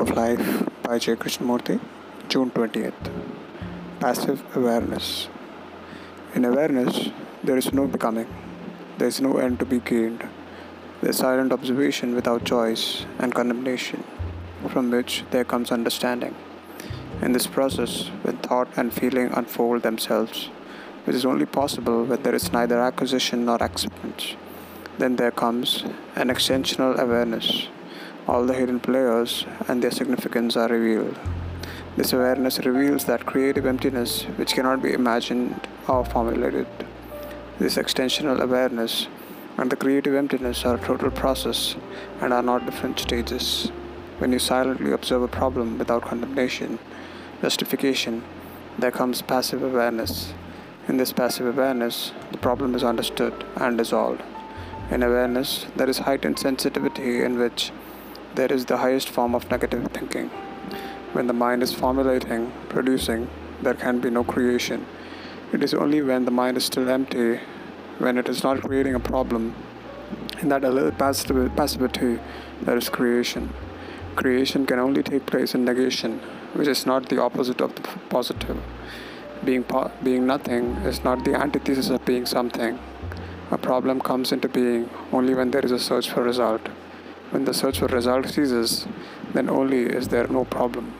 Of Life by J. Krishnamurti, June 20th. Passive Awareness. In awareness, there is no becoming, there is no end to be gained. There is silent observation without choice and condemnation, from which there comes understanding. In this process, when thought and feeling unfold themselves, which is only possible when there is neither acquisition nor acceptance, then there comes an extensional awareness all the hidden players and their significance are revealed. This awareness reveals that creative emptiness which cannot be imagined or formulated. This extensional awareness and the creative emptiness are a total process and are not different stages. When you silently observe a problem without condemnation, justification, there comes passive awareness. In this passive awareness, the problem is understood and dissolved. In awareness, there is heightened sensitivity in which there is the highest form of negative thinking. When the mind is formulating, producing, there can be no creation. It is only when the mind is still empty, when it is not creating a problem, in that alert passivity, there is creation. Creation can only take place in negation, which is not the opposite of the positive. Being, po- being nothing is not the antithesis of being something. A problem comes into being only when there is a search for result. When the search for result ceases, then only is there no problem.